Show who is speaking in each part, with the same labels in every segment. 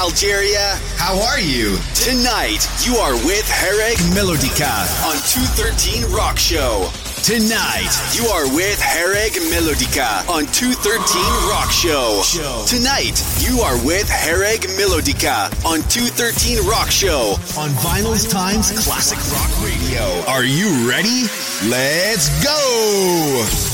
Speaker 1: Algeria. How are you? Tonight, you are with Hereg Melodica on 213 Rock Show. Tonight, you are with Hereg Melodica on 213 Rock Show. Tonight, you are with Hereg Melodica on 213 Rock Show on Vinyl's Times Classic Rock Radio. Are you ready? Let's go!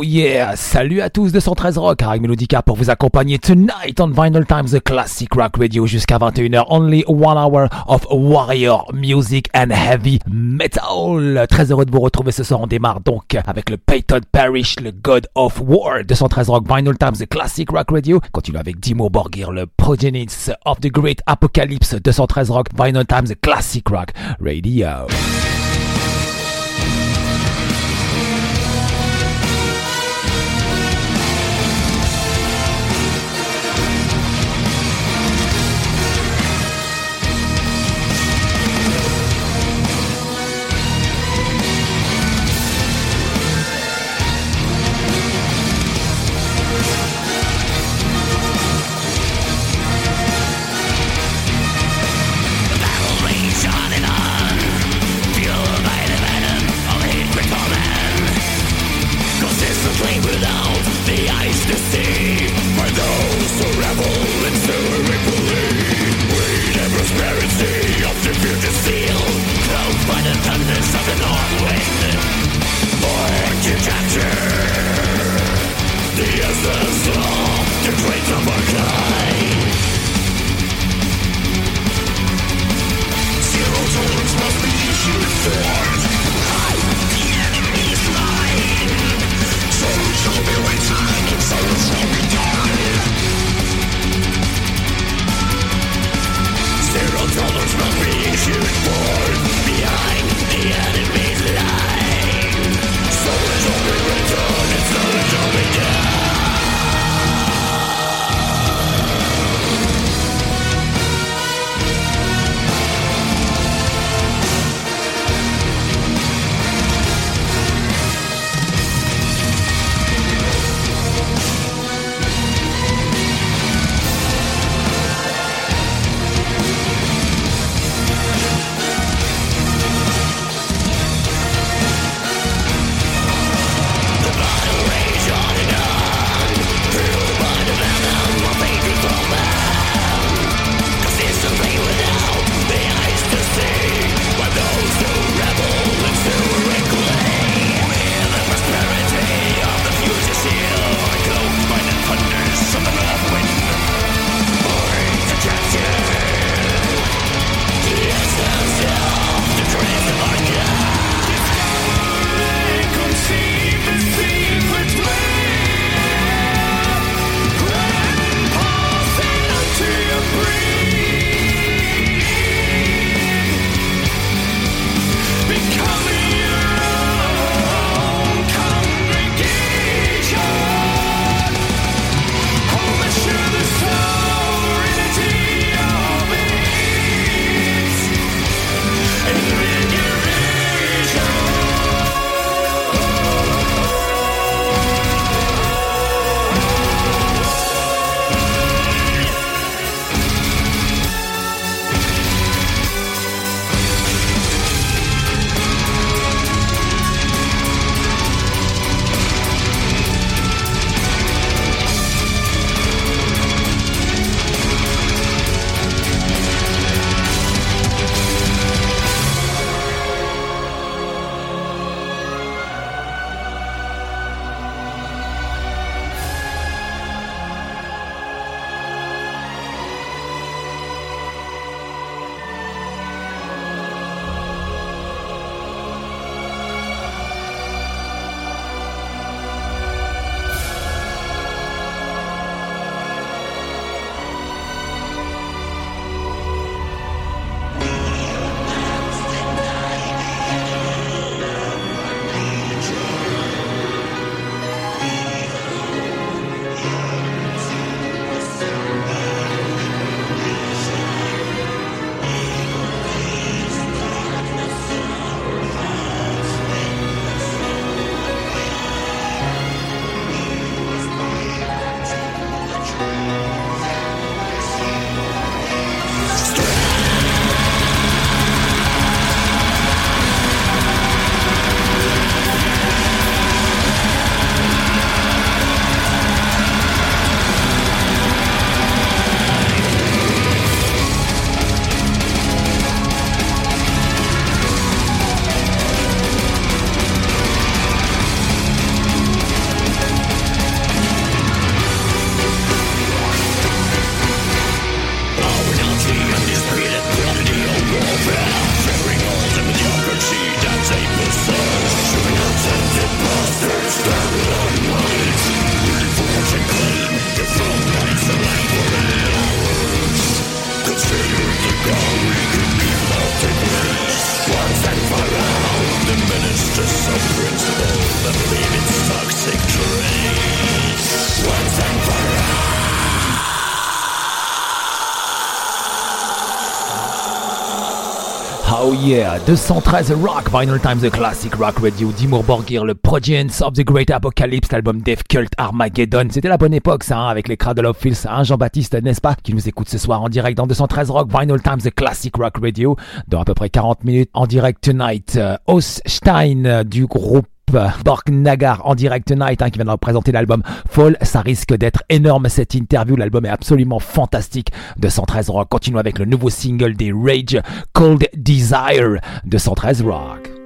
Speaker 2: Oh yeah! Salut à tous de 113 Rock, avec Melodica pour vous accompagner tonight on Vinyl Times, the classic rock radio jusqu'à 21h. Only one hour of warrior music and heavy metal. Très heureux de vous retrouver ce soir. On démarre donc avec le Peyton Parish, le God of War de 113 Rock, Vinyl Times, the classic rock radio. Continue avec Dimo Borgir, le Progenies of the Great Apocalypse de 113 Rock, Vinyl Times, the classic rock radio.
Speaker 3: Yeah, 213 Rock, Vinyl Times, The Classic Rock Radio, Dimur Borgir, le Progence of the Great Apocalypse, l'album Death Cult Armageddon. C'était la bonne époque, ça, hein, avec les Cradle of Filth, hein, Jean-Baptiste, n'est-ce pas, qui nous écoute ce soir en direct dans 213 Rock, Vinyl Times, The Classic Rock Radio, dans à peu près 40 minutes en direct tonight. Euh, Stein euh, du groupe Borg Nagar en direct tonight hein, qui vient de présenter l'album Fall. Ça risque d'être énorme cette interview. L'album est absolument fantastique. 213 Rock continue avec le nouveau single des Rage, Cold Desire. 213 Rock.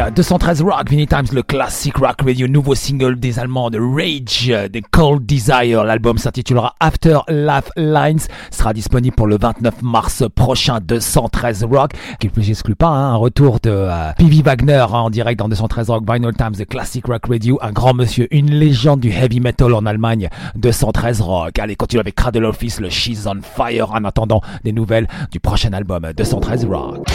Speaker 3: Yeah, 213 Rock, Vinny Times, le classic rock radio, nouveau single des Allemands de Rage, The Cold Desire. L'album s'intitulera After Laugh Lines, sera disponible pour le 29 mars prochain. 213 Rock, exclut pas hein, un retour de euh, Wagner hein, en direct dans 213 Rock, Vinyl Times, The Classic Rock Radio, un grand monsieur, une légende du heavy metal en Allemagne. 213 Rock. Allez, continue avec Cradle Office, le She's on Fire, en attendant des nouvelles du prochain album 213 Rock.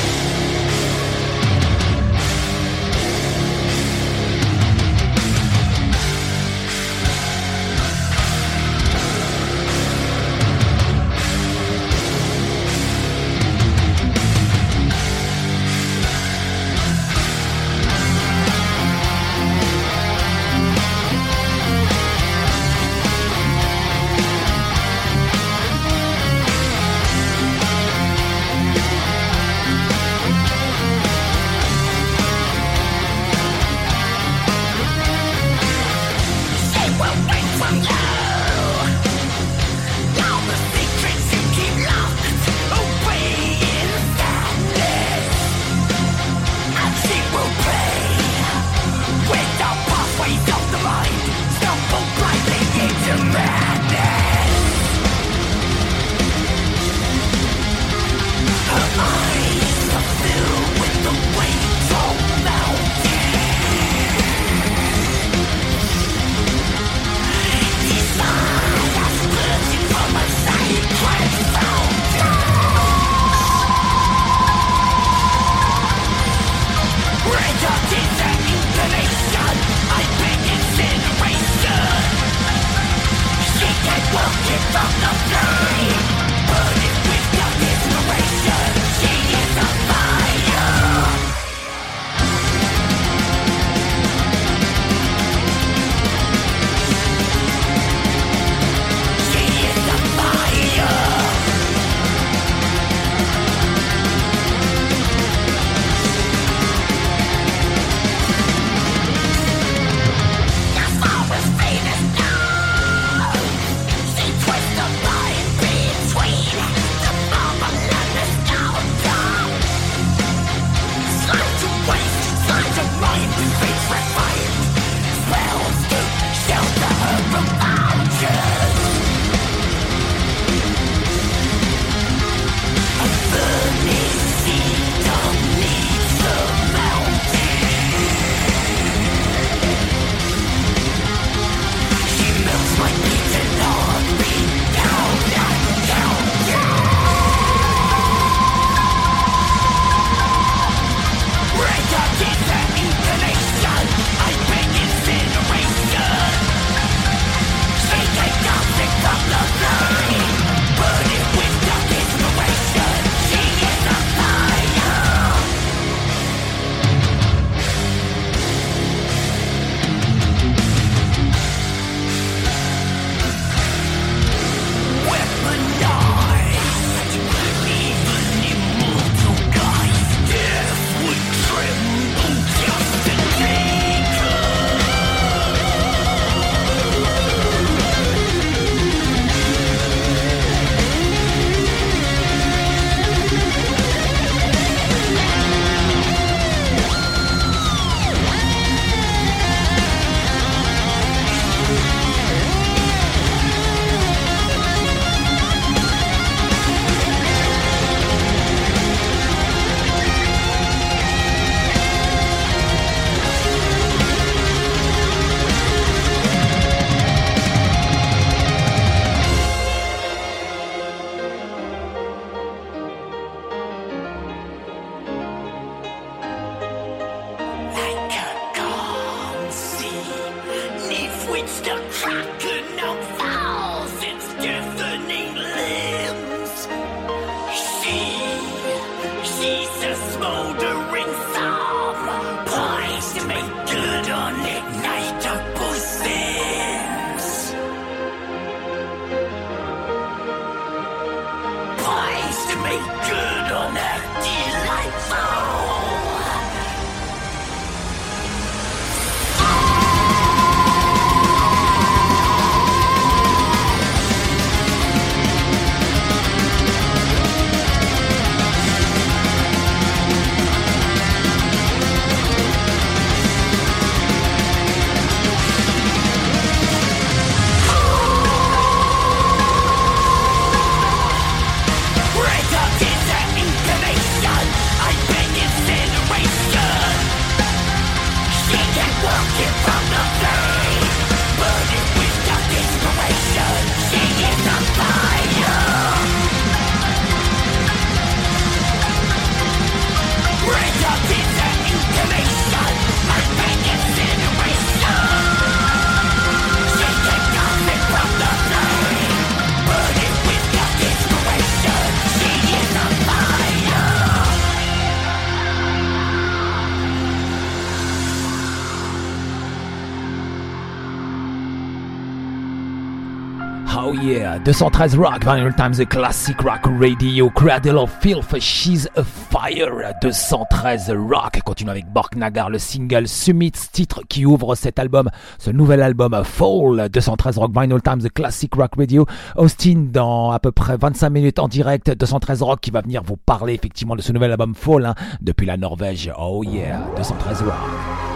Speaker 2: 213 Rock, Vinyl Times, The Classic Rock Radio, Cradle of Filth, She's a Fire, 213 Rock. Continue avec Bork Nagar, le single Summit, titre qui ouvre cet album, ce nouvel album Fall, 213 Rock, Vinyl Times, The Classic Rock Radio. Austin dans à peu près 25 minutes en direct, 213 Rock qui va venir vous parler effectivement de ce nouvel album Fall, hein, depuis la Norvège. Oh yeah, 213 Rock.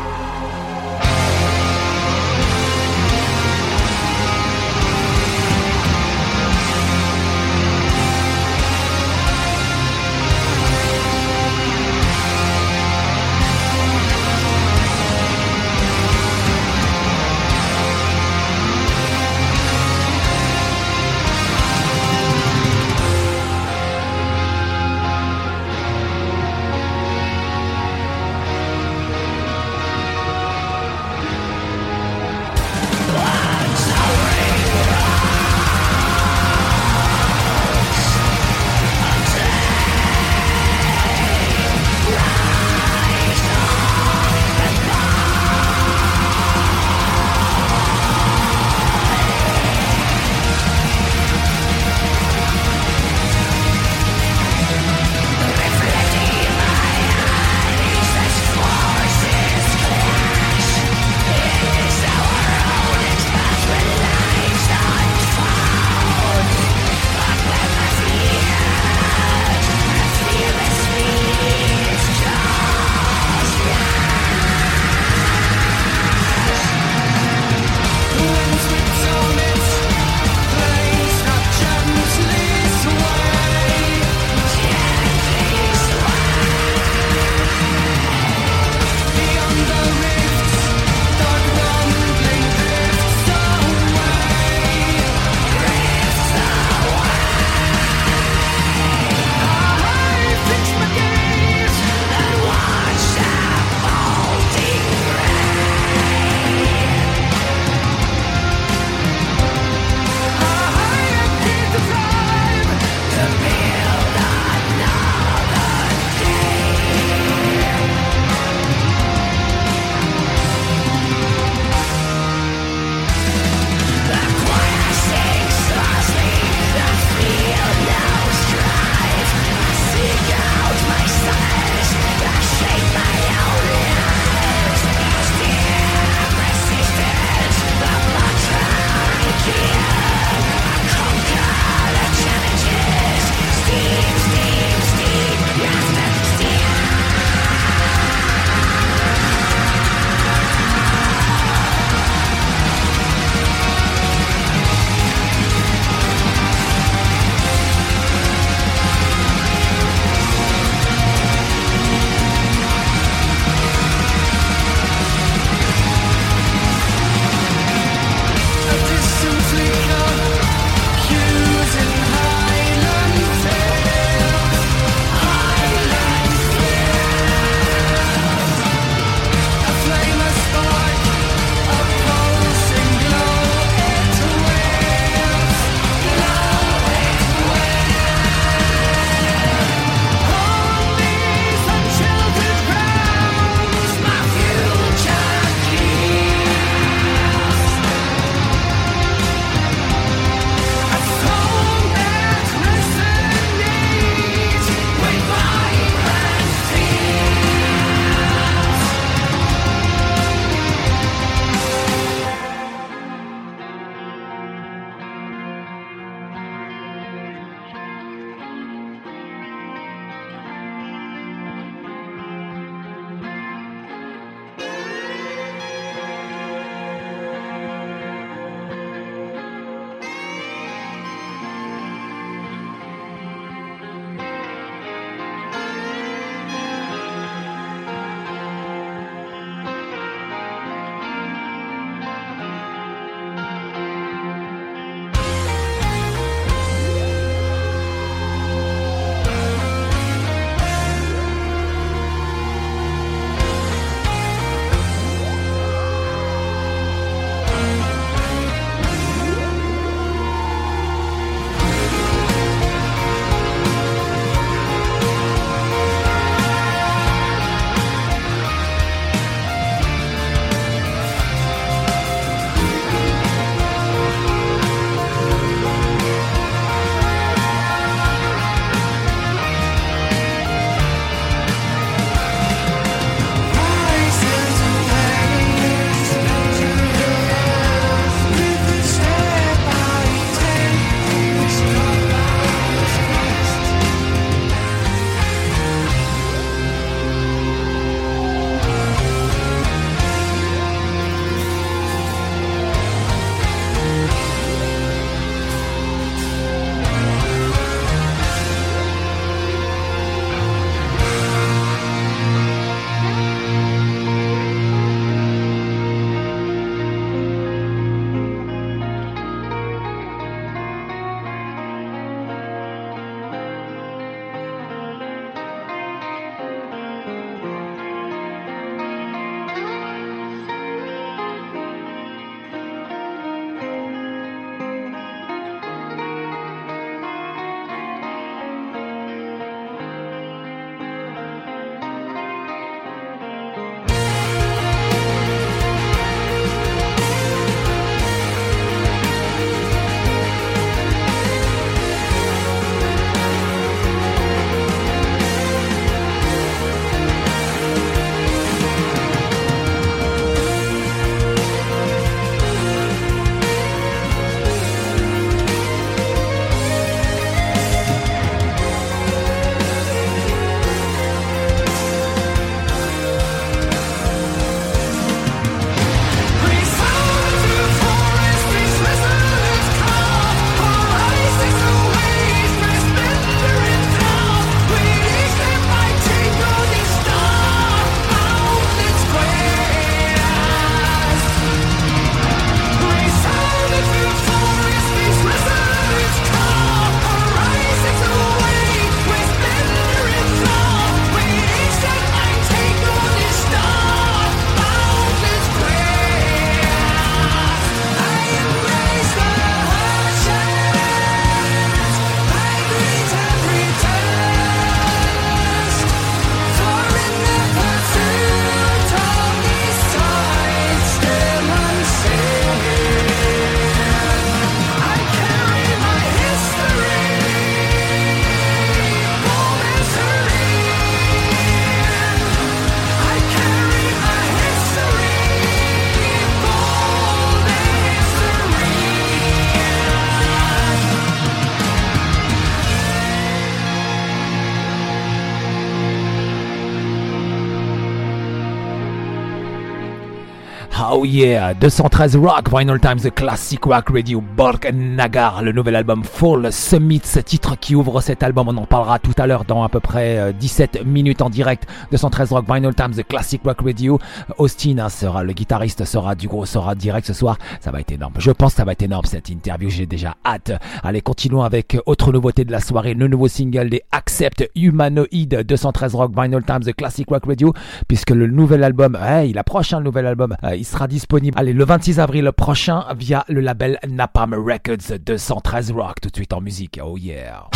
Speaker 2: Oh yeah, 213 Rock, Vinyl Times, The Classic Rock Radio, Bulk Nagar, le nouvel album Full Summit, ce titre qui ouvre cet album, on en parlera tout à l'heure dans à peu près 17 euh, minutes en direct. 213 Rock, Vinyl Times, The Classic Rock Radio. Austin hein, sera, le guitariste sera du gros, sera direct ce soir. Ça va être énorme. Je pense que ça va être énorme cette interview, j'ai déjà hâte. Allez, continuons avec autre nouveauté de la soirée, le nouveau single des Accept Humanoid, 213 Rock, Vinyl Times, The Classic Rock Radio, puisque le nouvel album, il approche hein, le nouvel album, euh, il sera disponible allez, le 26 avril prochain via le label Napalm Records 213 Rock, tout de suite en musique. Oh yeah.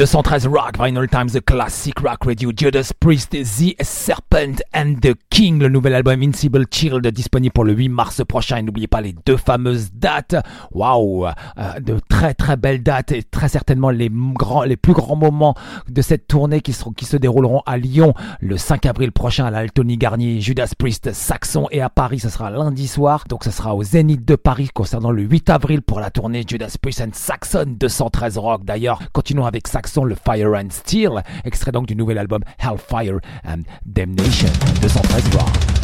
Speaker 2: 213 Rock, Vinyl Times, The Classic Rock Radio, Judas Priest, The Serpent and the King, le nouvel album Invincible Child disponible pour le 8 mars prochain. Et n'oubliez pas les deux fameuses dates. Waouh, euh, de très très belles dates et très certainement les grands, les plus grands moments de cette tournée qui, qui se dérouleront à Lyon le 5 avril prochain à l'Altony Garnier, Judas Priest, Saxon et à Paris, ce sera lundi soir. Donc ce sera au Zénith de Paris concernant le 8 avril pour la tournée Judas Priest and Saxon 213 Rock. D'ailleurs, continuons avec Saxon, le Fire and Steel, extrait donc du nouvel album Hellfire and Damnation 213 Rock.
Speaker 3: Times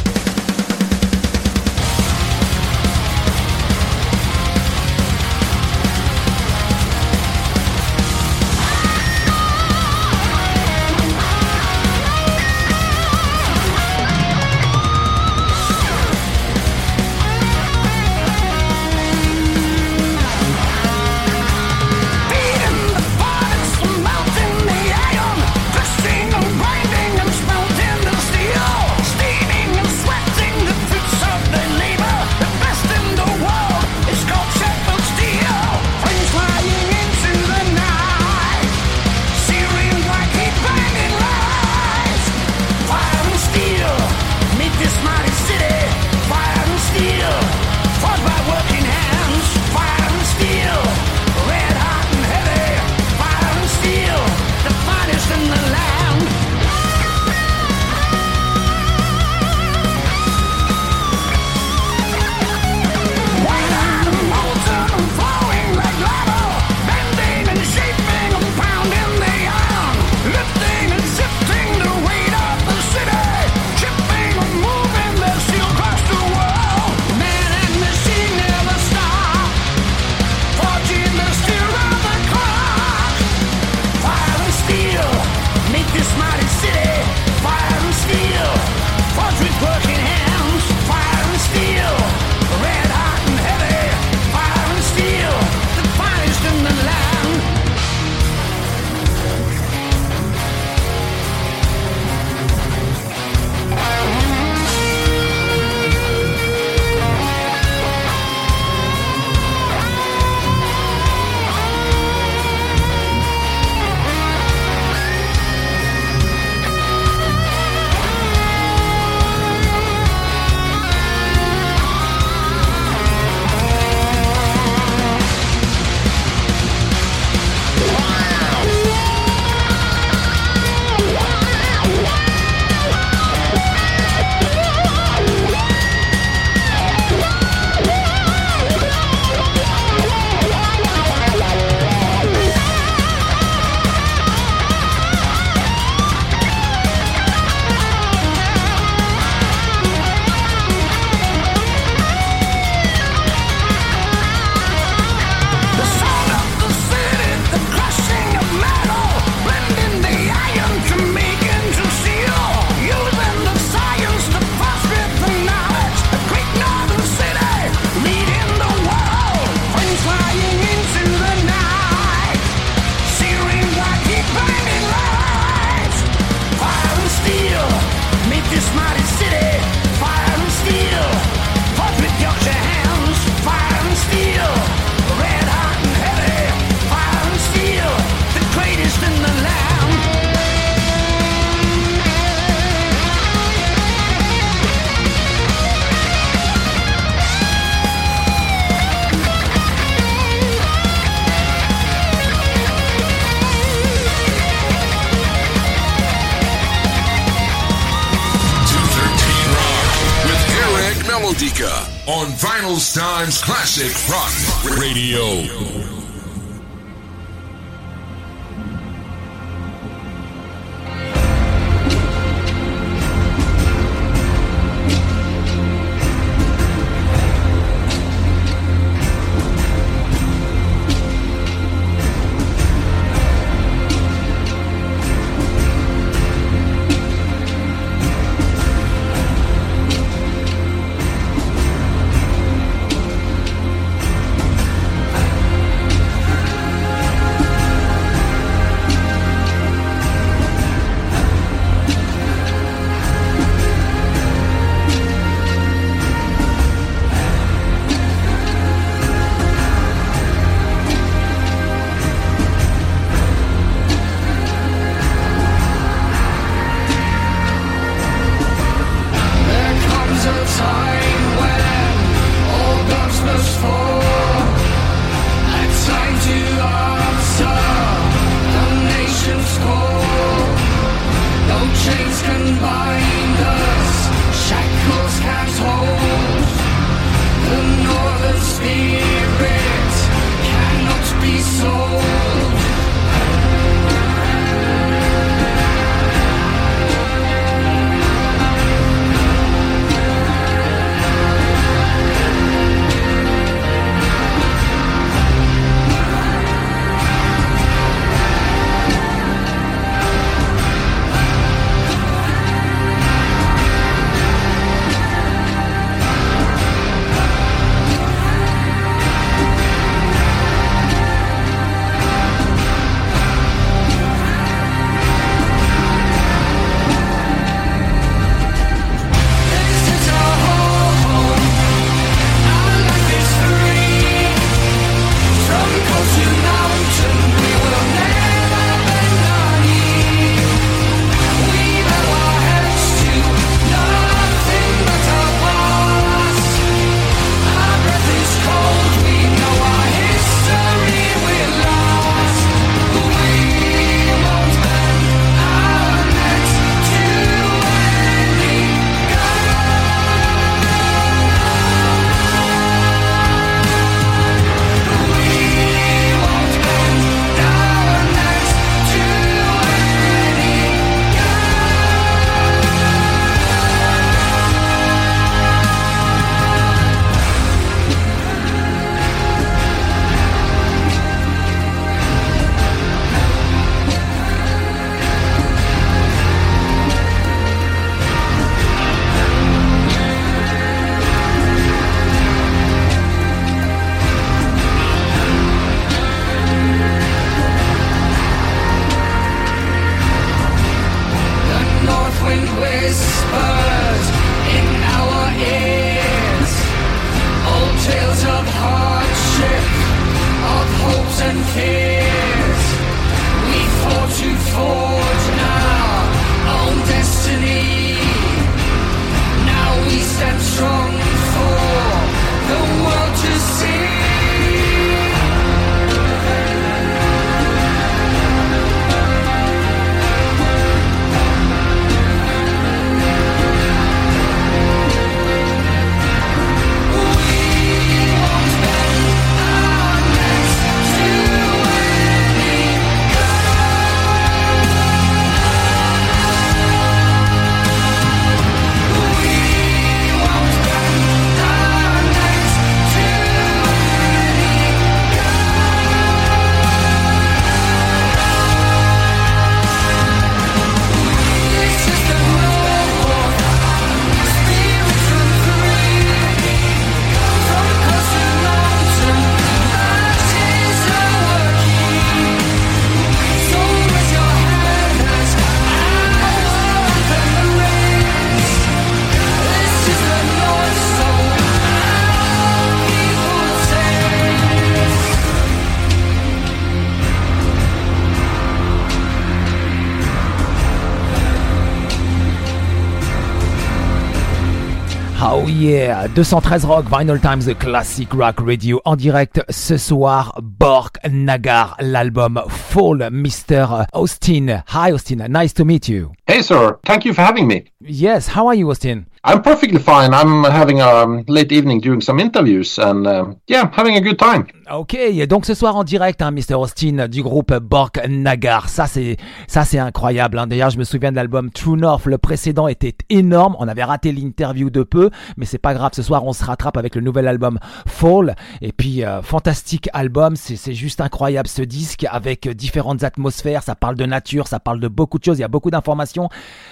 Speaker 2: Oh yeah, 213 Rock, Vinyl Times, The Classic Rock Radio, en direct ce soir, Bork Nagar, l'album Fall, Mr. Austin. Hi Austin, nice to meet you.
Speaker 4: Hey sir, thank you for having me.
Speaker 2: Yes, how are you Austin?
Speaker 4: I'm perfectly fine. I'm having a um, late evening doing some interviews and um, yeah, having a good time.
Speaker 2: Ok, donc ce soir en direct, hein, Mr. Austin du groupe Bork Nagar. Ça c'est ça c'est incroyable. Hein. D'ailleurs, je me souviens de l'album True North. Le précédent était énorme. On avait raté l'interview de peu, mais c'est pas grave. Ce soir, on se rattrape avec le nouvel album Fall. Et puis, euh, fantastique album. C'est juste incroyable ce disque avec différentes atmosphères. Ça parle de nature, ça parle de beaucoup de choses. Il y a beaucoup d'informations.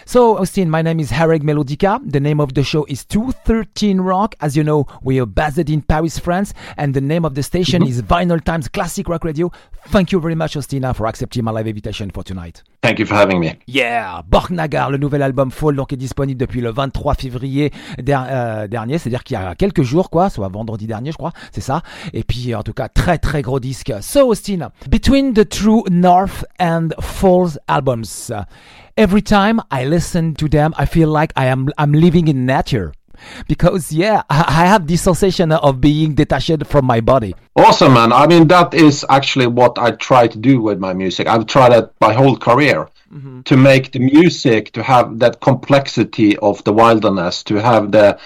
Speaker 2: So, Austin, my name is Hareg Melodica. The name of the show is 213 Rock. As you know, we are based in Paris, France, and the name of the station is Vinyl Times Classic Rock Radio. Thank you very much, Austina, for accepting my live invitation for tonight.
Speaker 4: Thank you for having me.
Speaker 2: Yeah, Borg Nagar, le nouvel album Fall, donc est disponible depuis le 23 février euh, dernier, c'est-à-dire qu'il y a quelques jours, quoi, soit vendredi dernier, je crois, c'est ça. Et puis, en tout cas, très très gros disque. So, Austin, between the True North and Falls albums, every time I listen to them, I feel like I am I'm living in nature. Because yeah i have this sensation of being detached from my body.
Speaker 4: Awesome man. I mean that is actually what i try to do with my music. I've tried that my whole career mm-hmm. to make the music to have that complexity of the wilderness to have the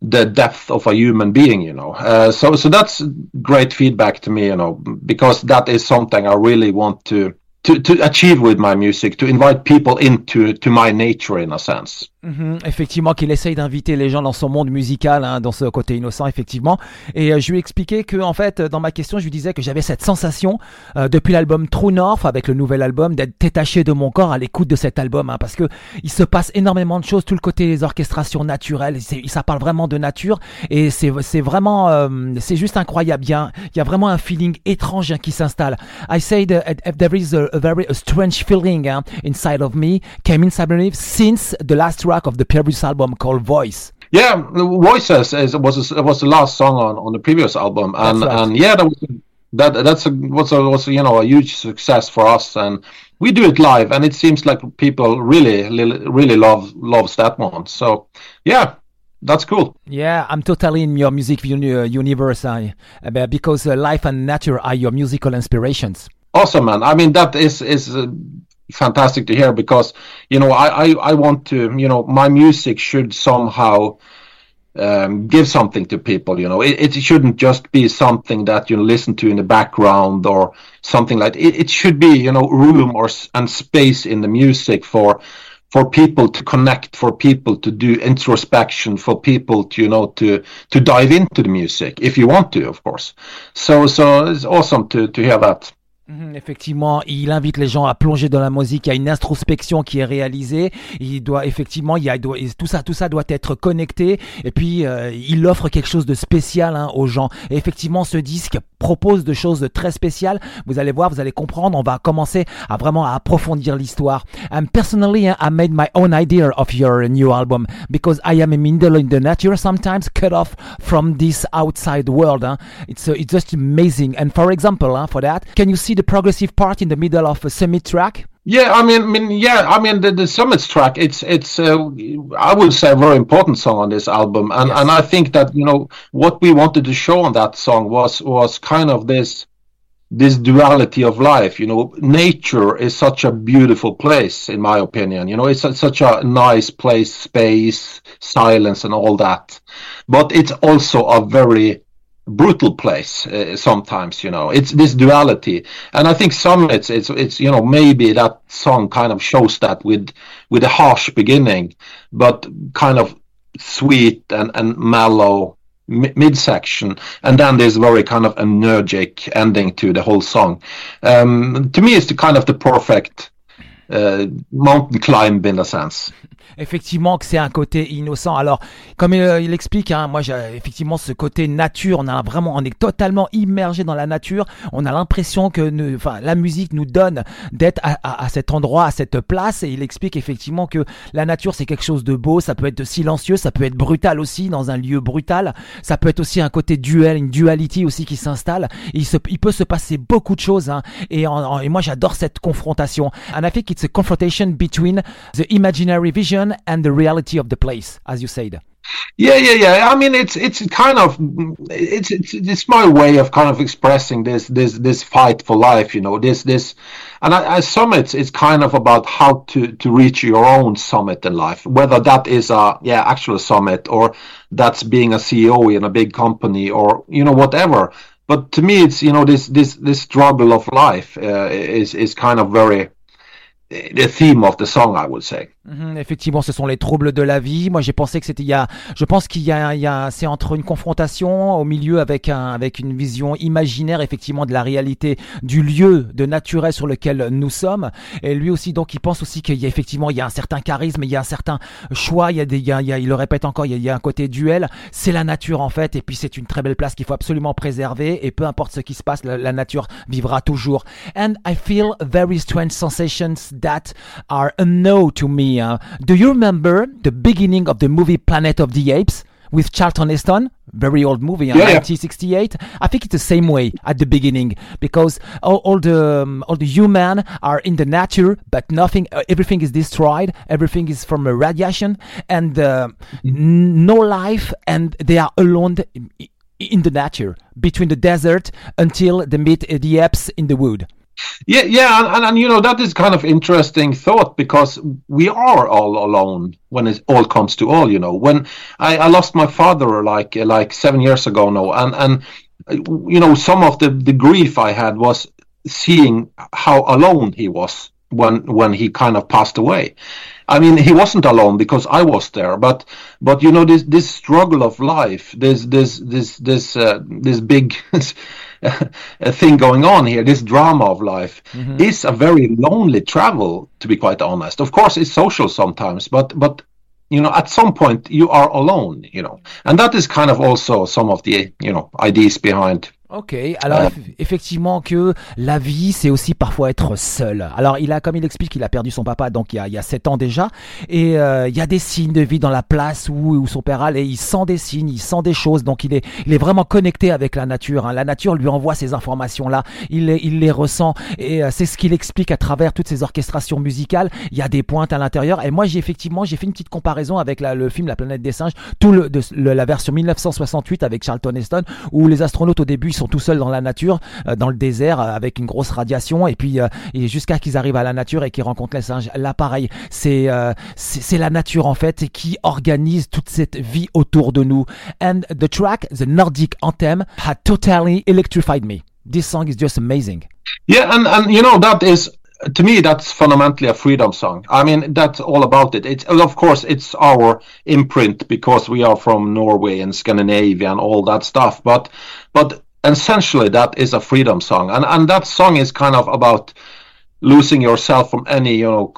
Speaker 4: the depth of a human being you know. Uh, so so that's great feedback to me you know because that is something i really want to to, to achieve with my music to invite people into to my nature in a sense
Speaker 2: Mhm, effectivement, qu'il essaye d'inviter les gens dans son monde musical, hein, dans ce côté innocent, effectivement. Et euh, je lui ai expliqué que, en fait, dans ma question, je lui disais que j'avais cette sensation euh, depuis l'album True North, avec le nouvel album, d'être détaché de mon corps à l'écoute de cet album, hein, parce que il se passe énormément de choses, tout le côté des orchestrations naturelles, ça parle vraiment de nature, et c'est vraiment, euh, c'est juste incroyable. Il y, a, il y a vraiment un feeling étrange hein, qui s'installe. I say that there is a, very strange feeling inside of me came inside me since the last track of the previous album called Voice.
Speaker 4: Yeah, Voices is, was was the last song on, on the previous album, and right. and yeah, that was, that that's a, was a, was a, you know a huge success for us, and we do it live, and it seems like people really really love loves that one. So yeah, that's cool.
Speaker 2: Yeah, I'm totally in your music universe uh, because uh, life and nature are your musical inspirations.
Speaker 4: Awesome, man. I mean, that is is uh, fantastic to hear because you know I, I, I want to you know my music should somehow um, give something to people you know. It, it shouldn't just be something that you listen to in the background or something like it, it should be you know room or and space in the music for for people to connect for people to do introspection for people to you know to to dive into the music if you want to of course. So so it's awesome to to hear that
Speaker 2: effectivement, il invite les gens à plonger dans la musique. Il y a une introspection qui est réalisée. Il doit effectivement, il y a tout ça, tout ça doit être connecté. Et puis, euh, il offre quelque chose de spécial hein, aux gens. Et effectivement, ce disque propose de choses très spéciales. Vous allez voir, vous allez comprendre. On va commencer à vraiment à approfondir l'histoire. And personally, I made my own idea of your new album because I am a middle in the nature, sometimes cut off from this outside world. Hein. It's uh, it's just amazing. And for example, hein, for that, can you see the progressive part in the middle of a summit track?
Speaker 4: Yeah, I mean, I mean, yeah, I mean, the, the summits track. It's, it's, uh, I would say, a very important song on this album, and yes. and I think that you know what we wanted to show on that song was was kind of this this duality of life. You know, nature is such a beautiful place, in my opinion. You know, it's such a nice place, space, silence, and all that, but it's also a very brutal place uh, sometimes you know. It's this duality. And i think some it's it's it's you know maybe that song kind of shows that with with a harsh beginning but kind of sweet and and mellow midsection. And then there's very kind of energetic ending to the whole song. Um, to me it's the kind of the perfect uh, mountain climb in a sense
Speaker 2: effectivement que c'est un côté innocent. Alors, comme il, explique, hein, moi j'ai effectivement ce côté nature, on a vraiment, on est totalement immergé dans la nature. On a l'impression que, enfin, la musique nous donne d'être à, cet endroit, à cette place. Et il explique effectivement que la nature c'est quelque chose de beau, ça peut être silencieux, ça peut être brutal aussi dans un lieu brutal. Ça peut être aussi un côté duel, une duality aussi qui s'installe. Il, il peut se passer beaucoup de choses. Hein, et, et moi j'adore cette confrontation. And I think it's a confrontation between the imaginary vision and the reality of the place, as you said.
Speaker 4: Yeah, yeah, yeah. I mean, it's it's kind of it's it's it's my way of kind of expressing this this this fight for life. You know, this this, and I, I summits it's kind of about how to to reach your own summit in life. Whether that is a yeah actual summit or that's being a CEO in a big company or you know whatever. But to me, it's you know this this this struggle of life uh, is is kind of very the theme of the song, I would say.
Speaker 2: Mhm, effectivement, ce sont les troubles de la vie. Moi, j'ai pensé que c'était il y a, je pense qu'il y a, il y a c'est entre une confrontation au milieu avec un, avec une vision imaginaire, effectivement, de la réalité du lieu de naturel sur lequel nous sommes. Et lui aussi, donc, il pense aussi qu'il y a effectivement, il y a un certain charisme, il y a un certain choix, il y a des, il, y a, il, le répète encore, il y a, il y a un côté duel. C'est la nature, en fait. Et puis, c'est une très belle place qu'il faut absolument préserver. Et peu importe ce qui se passe, la, la nature vivra toujours. And I feel very strange sensations that are no to me. Uh, do you remember the beginning of the movie Planet of the Apes with Charlton Heston? Very old movie,
Speaker 4: Yeah, yeah.
Speaker 2: 1968. I think it's the same way at the beginning because all, all the um, all the human are in the nature, but nothing, uh, everything is destroyed. Everything is from a radiation and uh, n- no life, and they are alone in the nature between the desert until they meet uh, the apes in the wood.
Speaker 4: Yeah, yeah, and, and, and you know that is kind of interesting thought because we are all alone when it all comes to all. You know, when I, I lost my father like like seven years ago now, and and you know some of the the grief I had was seeing how alone he was when when he kind of passed away. I mean, he wasn't alone because I was there, but but you know this this struggle of life, this this this this uh, this big thing going on here, this drama of life, mm-hmm. is a very lonely travel. To be quite honest, of course, it's social sometimes, but but you know at some point you are alone, you know, and that is kind of also some of the you know ideas behind
Speaker 2: Ok, alors eff- effectivement que la vie c'est aussi parfois être seul. Alors il a, comme il explique, il a perdu son papa donc il y a, il y a 7 ans déjà, et euh, il y a des signes de vie dans la place où, où son père allait, il sent des signes, il sent des choses, donc il est, il est vraiment connecté avec la nature. hein. La nature lui envoie ces informations là, il, les- il les ressent, et euh, c'est ce qu'il explique à travers toutes ces orchestrations musicales. Il y a des pointes à l'intérieur, et moi j'ai effectivement j'ai fait une petite comparaison avec la- le film La planète des singes, tout le, de- le- la version 1968 avec Charlton Heston, où les astronautes au début sont tout seuls dans la nature, euh, dans le désert, euh, avec une grosse radiation, et puis euh, jusqu'à qu'ils arrivent à la nature et qu'ils rencontrent les singes. Là, pareil, c'est c'est c'est la nature en fait qui organise toute cette vie autour de nous. And the track, the Nordic anthem, had totally electrified me. This song is just amazing.
Speaker 4: Yeah, and and you know that is to me that's fundamentally a freedom song. I mean that's all about it. It's of course it's our imprint because we are from Norway and Scandinavia and all that stuff. But but essentially that is a freedom song, and and that song is kind of about losing yourself from any you know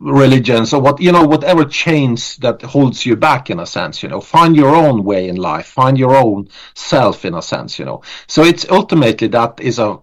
Speaker 4: religions or what you know whatever chains that holds you back in a sense you know find your own way in life find your own self in a sense you know. So it's ultimately that is a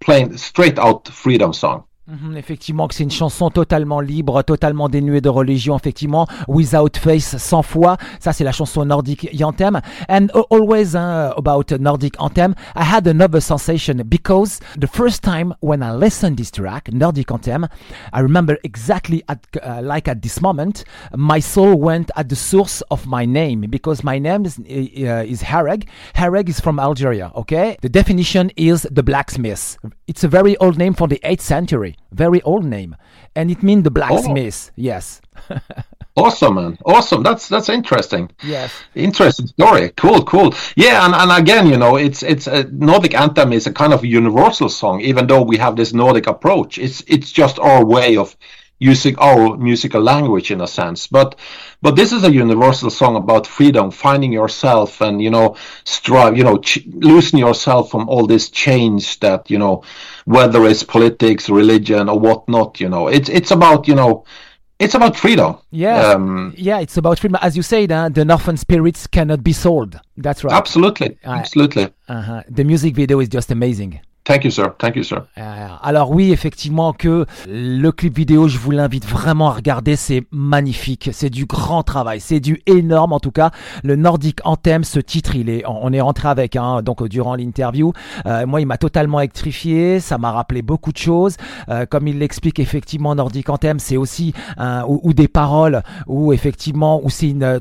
Speaker 4: plain straight out freedom song
Speaker 2: Mhm, effectivement, que c'est une chanson totalement libre, totalement dénuée de religion, effectivement, without face, sans foi. Ça, c'est la chanson Nordic Anthem. And always uh, about Nordic Anthem, I had another sensation because the first time when I listened this track, Nordic Anthem, I remember exactly at, uh, like at this moment, my soul went at the source of my name because my name is, uh, is Hareg. Hareg is from Algeria, okay? The definition is the blacksmith. It's a very old name from the 8th century. Very old name. And it means the blacksmith. Oh. Yes.
Speaker 4: awesome man awesome that's that's interesting
Speaker 2: Yes.
Speaker 4: interesting story cool cool yeah and, and again you know it's it's a nordic anthem is a kind of universal song even though we have this nordic approach it's it's just our way of using our musical language in a sense but but this is a universal song about freedom finding yourself and you know strive you know ch- loosen yourself from all this change that you know whether it's politics religion or whatnot you know it's it's about you know it's about freedom
Speaker 2: Yeah.
Speaker 4: um,
Speaker 2: yeah, it's about freedom. As you said, uh, the Northern spirits cannot be sold. That's right.
Speaker 4: absolutely
Speaker 2: Right.
Speaker 4: absolutely
Speaker 2: Uh-huh. The music video is just amazing.
Speaker 4: Thank you, sir. Thank you, sir.
Speaker 2: Euh, alors oui, effectivement que le clip vidéo, je vous l'invite vraiment à regarder, c'est magnifique, c'est du grand travail, c'est du énorme en tout cas. Le Nordic Anthem, ce titre, il est, on est rentré avec, hein, donc durant l'interview. Euh, moi, il m'a totalement électrifié, ça m'a rappelé beaucoup de choses. Euh, comme il l'explique, effectivement, Nordic Anthem, c'est aussi un, ou, des paroles, ou effectivement, où c'est une,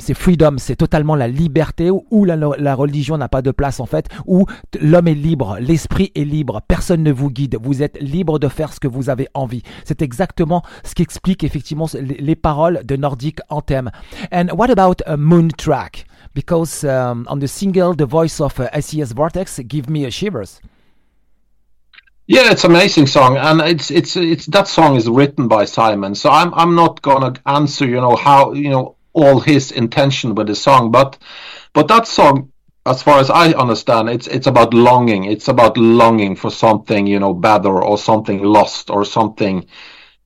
Speaker 2: c'est freedom, c'est totalement la liberté, où la, la religion n'a pas de place en fait, où l'homme est libre, l'esprit est libre, personne ne vous guide, vous êtes libre de faire ce que vous avez envie. C'est exactement ce qui explique effectivement les paroles de Nordic Anthem. And what about a Moon Track? Because um, on the single, the voice of uh, SES Vortex give me shivers.
Speaker 4: Yeah, it's an amazing song, and it's it's it's that song is written by Simon. So I'm I'm not gonna answer, you know, how you know all his intention with the song, but but that song as far as I understand, it's it's about longing. It's about longing for something, you know, better or something lost or something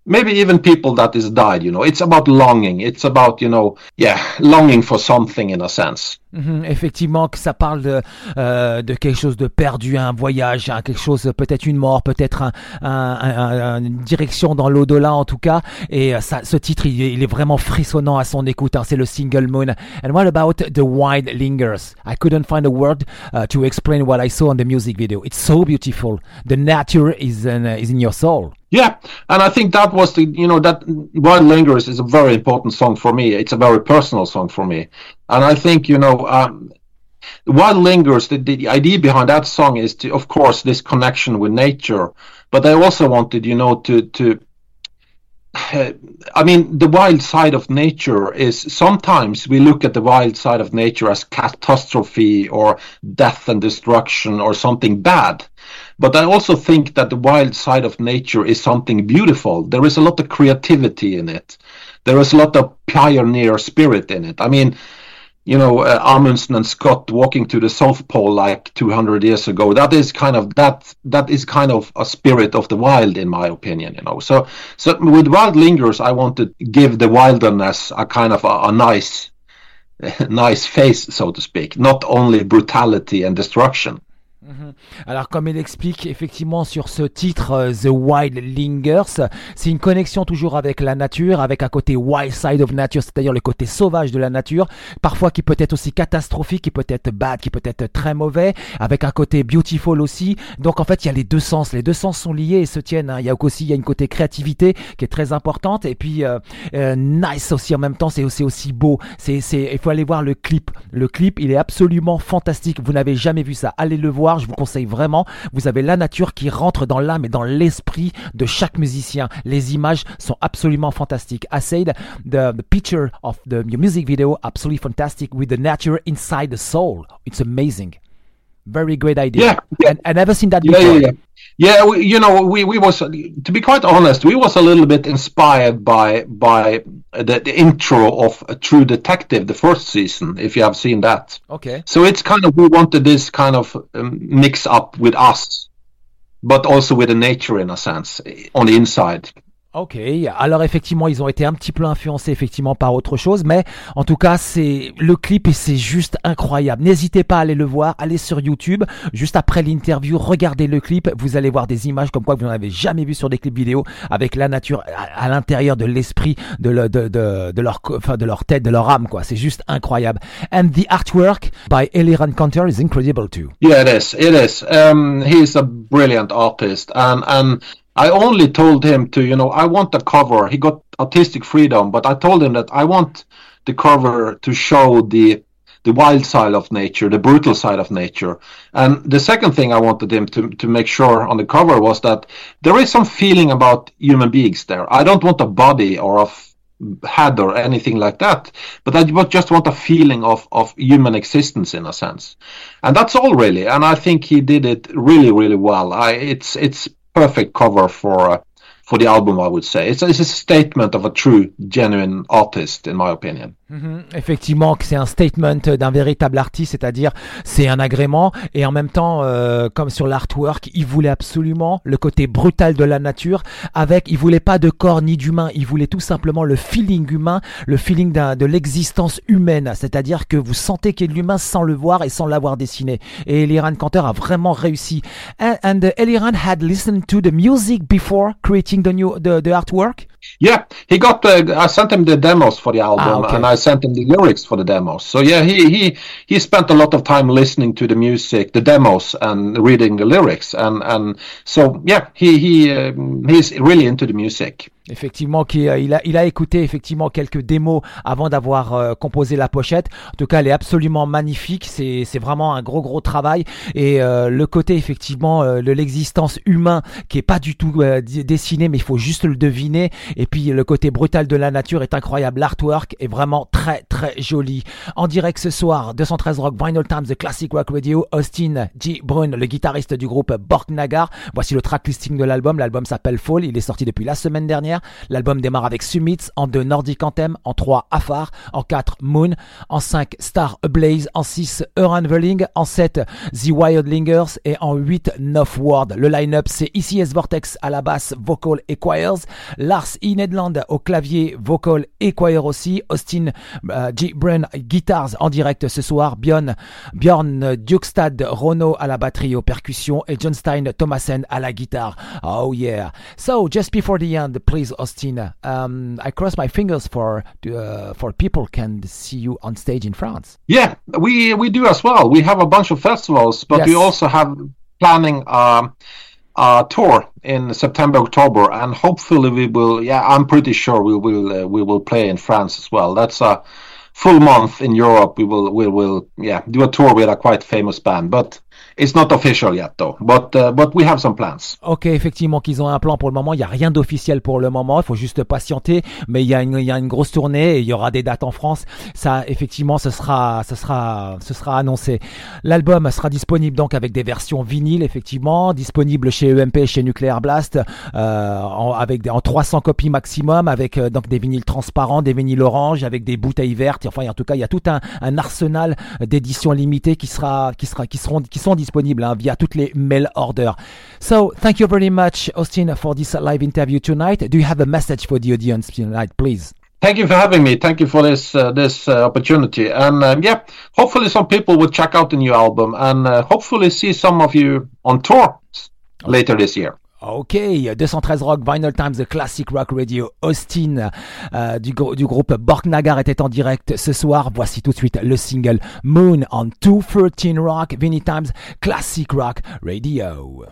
Speaker 4: maybe even people that is died you know it's about longing it's about you know yeah longing for something in a sense
Speaker 2: Mhm, effectivement, que ça parle de, euh, de quelque chose de perdu, un voyage, quelque chose, peut-être une mort, peut-être un, un, une direction dans l'au-delà en tout cas. Et euh, ça, ce titre, il, il, est vraiment frissonnant à son écoute. Hein, c'est le single Moon. And what about the wild lingers? I couldn't find a word uh, to explain what I saw on the music video. It's so beautiful. The nature is in, uh, is in your soul.
Speaker 4: Yeah, and I think that was the you know that Wild Lingers is a very important song for me. It's a very personal song for me. And I think, you know, um, Wild Lingers, the, the idea behind that song is to, of course, this connection with nature. But I also wanted, you know, to, to, I mean, the wild side of nature is sometimes we look at the wild side of nature as catastrophe or death and destruction or something bad. But I also think that the wild side of nature is something beautiful. There is a lot of creativity in it. There is a lot of pioneer spirit in it. I mean, you know uh, Amundsen and Scott walking to the South Pole like 200 years ago. That is kind of that that is kind of a spirit of the wild, in my opinion. You know, so so with Wild Lingers, I want to give the wilderness a kind of a, a nice nice face, so to speak, not only brutality and destruction.
Speaker 2: Mhm. Alors comme il explique effectivement sur ce titre euh, The Wild Lingers, c'est une connexion toujours avec la nature, avec un côté wild side of nature, c'est-à-dire le côté sauvage de la nature, parfois qui peut être aussi catastrophique, qui peut être bad, qui peut être très mauvais, avec un côté beautiful aussi. Donc en fait il y a les deux sens, les deux sens sont liés et se tiennent. Hein. Il y a aussi il y a une côté créativité qui est très importante et puis euh, euh, nice aussi en même temps. C'est aussi beau. Il faut aller voir le clip. Le clip il est absolument fantastique. Vous n'avez jamais vu ça. Allez le voir je vous conseille vraiment. Vous avez la nature qui rentre dans l'âme et dans l'esprit de chaque musicien. Les images sont absolument fantastiques. I said the, the picture of the music video absolutely fantastic with the nature inside the soul. It's amazing. Very great idea.
Speaker 4: Yeah, yeah.
Speaker 2: I, I never seen that
Speaker 4: yeah,
Speaker 2: before.
Speaker 4: Yeah, yeah. We, you know, we, we was to be quite honest, we was a little bit inspired by by the, the intro of a True Detective, the first season. If you have seen that,
Speaker 2: okay.
Speaker 4: So it's kind of we wanted this kind of um, mix up with us, but also with the nature in a sense on the inside.
Speaker 2: Ok, alors effectivement, ils ont été un petit peu influencés effectivement par autre chose, mais en tout cas, c'est le clip et c'est juste incroyable. N'hésitez pas à aller le voir, allez sur YouTube, juste après l'interview, regardez le clip, vous allez voir des images comme quoi vous n'en avez jamais vu sur des clips vidéo, avec la nature à, l'intérieur de l'esprit, de, de, de, de, leur, enfin, de leur tête, de leur âme, quoi. C'est juste incroyable. And the artwork by Eliran Counter is incredible too.
Speaker 4: Yeah, it is. It is. Um, he is a brilliant artist, and and I only told him to, you know, I want the cover. He got artistic freedom, but I told him that I want the cover to show the the wild side of nature, the brutal side of nature. And the second thing I wanted him to, to make sure on the cover was that there is some feeling about human beings there. I don't want a body or a head or anything like that, but I just want a feeling of, of human existence in a sense. And that's all really. And I think he did it really, really well. I, it's, it's perfect cover for uh, for the album. I would say it's, it's a statement of a true, genuine artist, in my opinion.
Speaker 2: Mhm. C'est un statement d'un véritable artiste, c'est-à-dire c'est un agrément et en même temps, euh, comme sur l'artwork, il voulait absolument le côté brutal de la nature. Avec, il voulait pas de corps ni d'humain, il voulait tout simplement le feeling humain, le feeling de l'existence humaine, c'est-à-dire que vous sentez qu'il y a de l'humain sans le voir et sans l'avoir dessiné. Et Eliran Kanter a vraiment réussi. And, and Eliran had listened to the music before creating the new the, the artwork.
Speaker 4: Yeah, he got. Uh, I sent him the demos for the album, ah, okay. and I sent him the lyrics for the demos. So yeah, he he he spent a lot of time listening to the music, the demos, and reading the lyrics, and and so yeah, he he um, he's really into the music.
Speaker 2: Effectivement, qui, euh, il, a, il a écouté effectivement quelques démos avant d'avoir euh, composé la pochette. En tout cas, elle est absolument magnifique. C'est, c'est vraiment un gros gros travail. Et euh, le côté effectivement de l'existence humain qui est pas du tout dessiné, mais il faut juste le deviner. Et puis le côté brutal de la nature est incroyable. L'artwork est vraiment très très joli. En direct ce soir, 213 Rock Vinyl Times, The Classic Rock Radio, Austin G. Brun, le guitariste du groupe Bork Nagar. Voici le track listing de l'album. L'album s'appelle Fall. Il est sorti depuis la semaine dernière. L'album démarre avec Summits, en 2 Nordic Anthem, en 3 Afar, en 4 Moon, en 5 Star Ablaze, en 6 Verling, en 7 The Wildlingers et en 8 Northward. Le line-up c'est ICS Vortex à la basse, vocal et choirs, Lars E. Nedland au clavier, vocal et choir aussi, Austin euh, G. Brun guitars en direct ce soir, Bjorn, Bjorn Dukestad Rono à la batterie aux percussions et John Stein Thomasen à la guitare. Oh yeah. So just before the end, please Austin. Um, I cross my fingers for uh, for people can see you on stage in France.
Speaker 4: Yeah, we we do as well. We have a bunch of festivals, but yes. we also have planning a, a tour in September, October, and hopefully we will. Yeah, I'm pretty sure we will uh, we will play in France as well. That's a full month in Europe. We will we will yeah do a tour with a quite famous band, but It's not official yet though, but uh, but we have some plans.
Speaker 2: Ok, effectivement qu'ils ont un plan pour le moment. Il n'y a rien d'officiel pour le moment. Il faut juste patienter. Mais il y a une il y a une grosse tournée et il y aura des dates en France. Ça, effectivement, ce sera ce sera ce sera annoncé. L'album sera disponible donc avec des versions vinyles, effectivement, disponible chez EMP, chez Nuclear Blast, euh, avec des, en 300 copies maximum, avec euh, donc des vinyles transparents, des vinyles orange, avec des bouteilles vertes. Enfin, en tout cas, il y a tout un, un arsenal d'éditions limitées qui sera qui sera qui seront qui sont hein, via toutes les mail orders. So, thank you very much, Austin, for this live interview tonight. Do you have a message for the audience tonight, please?
Speaker 4: Thank you for having me. Thank you for this uh, this uh, opportunity. And um, yeah, hopefully some people will check out the new album and uh, hopefully see some of you on tour later this year.
Speaker 2: Ok, 213 Rock, Vinyl Times, The Classic Rock Radio, Austin euh, du, du, groupe Bork Nagar était en direct ce soir. Voici tout de suite le single Moon on 213 Rock, Vinyl Times, Classic Rock Radio.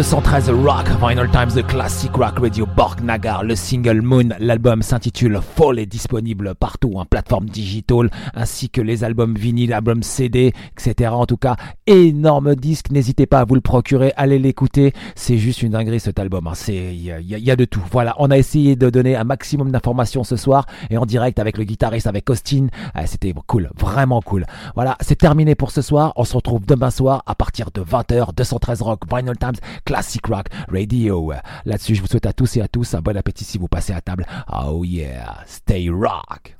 Speaker 2: 213 Rock, Vinyl Times, The Classic Rock Radio, Borg Nagar, le single Moon, l'album s'intitule Fall est disponible partout, en plateforme digitale, ainsi que les albums vinyles, albums CD, etc. En tout cas, énorme disque, n'hésitez pas à vous le procurer, allez l'écouter, c'est juste une dinguerie cet album, hein. il y, a de tout. Voilà, on a essayé de donner un maximum d'informations ce soir, et en direct avec le guitariste, avec Austin, ah, c'était cool, vraiment cool. Voilà, c'est terminé pour ce soir, on se retrouve demain soir à partir de 20h, 213 Rock, Vinyl Times, Classic Rock Radio. Là-dessus, je vous souhaite à tous et à tous un bon appétit si vous passez à table. Oh yeah, stay rock.